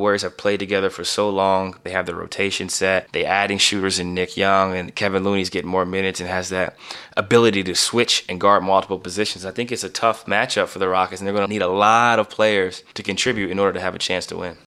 Warriors have played together for so long. They have the rotation set. They adding shooters in Nick Young and Kevon Looney's getting more minutes and has that ability to switch and guard multiple positions. I think it's a tough matchup for the Rockets, and they're going to need a lot of players to contribute in order to have a chance to win.